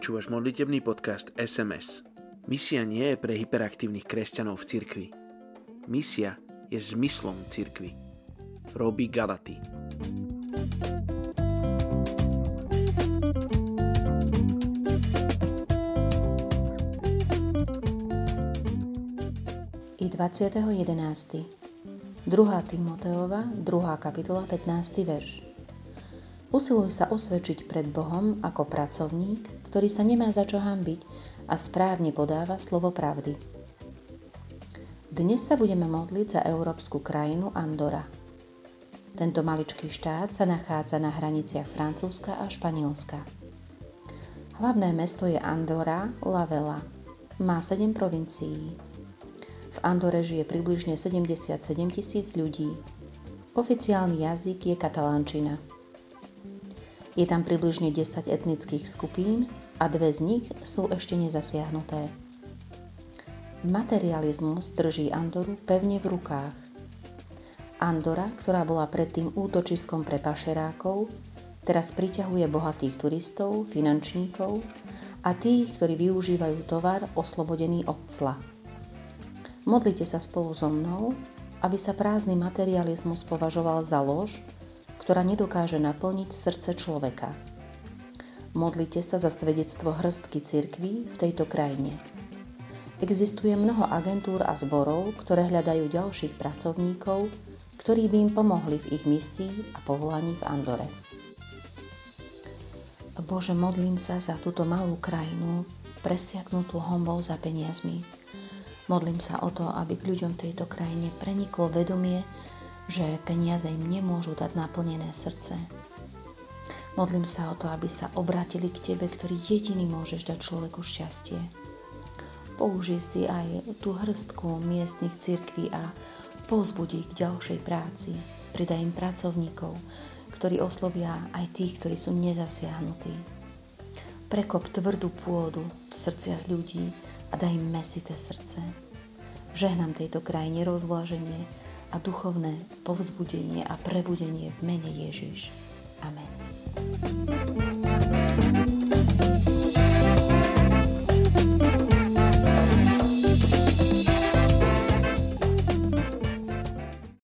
Počúvaš modlitebný podcast SMS. Misia nie je pre hyperaktívnych kresťanov v cirkvi. Misia je zmyslom cirkvi. Robí Galaty. I 20.11. 2. Timoteova, 2. kapitola, 15. verš. Usiluj sa osvedčiť pred Bohom ako pracovník, ktorý sa nemá za čo hambiť a správne podáva slovo pravdy. Dnes sa budeme modliť za európsku krajinu Andora. Tento maličký štát sa nachádza na hraniciach Francúzska a Španielska. Hlavné mesto je Andorra la Vela. Má 7 provincií. V Andore žije približne 77 tisíc ľudí. Oficiálny jazyk je katalánčina. Je tam približne 10 etnických skupín a dve z nich sú ešte nezasiahnuté. Materializmus drží Andoru pevne v rukách. Andora, ktorá bola predtým útočiskom pre pašerákov, teraz priťahuje bohatých turistov, finančníkov a tých, ktorí využívajú tovar oslobodený od cla. Modlite sa spolu so mnou, aby sa prázdny materializmus považoval za lož, ktorá nedokáže naplniť srdce človeka. Modlite sa za svedectvo hrstky cirkví v tejto krajine. Existuje mnoho agentúr a zborov, ktoré hľadajú ďalších pracovníkov, ktorí by im pomohli v ich misii a povolaní v Andore. Bože, modlím sa za túto malú krajinu, presiaknutú hombou za peniazmi. Modlím sa o to, aby k ľuďom tejto krajine preniklo vedomie, že peniaze im nemôžu dať naplnené srdce. Modlím sa o to, aby sa obrátili k Tebe, ktorý jediný môžeš dať človeku šťastie. Použij si aj tú hrstku miestnych cirkví a povzbudí k ďalšej práci. Pridaj im pracovníkov, ktorí oslovia aj tých, ktorí sú nezasiahnutí. Prekop tvrdú pôdu v srdciach ľudí a daj im mesité srdce. Žehnám tejto krajine rozvlaženie, a duchovné povzbudenie a prebudenie v mene Ježiš. Amen.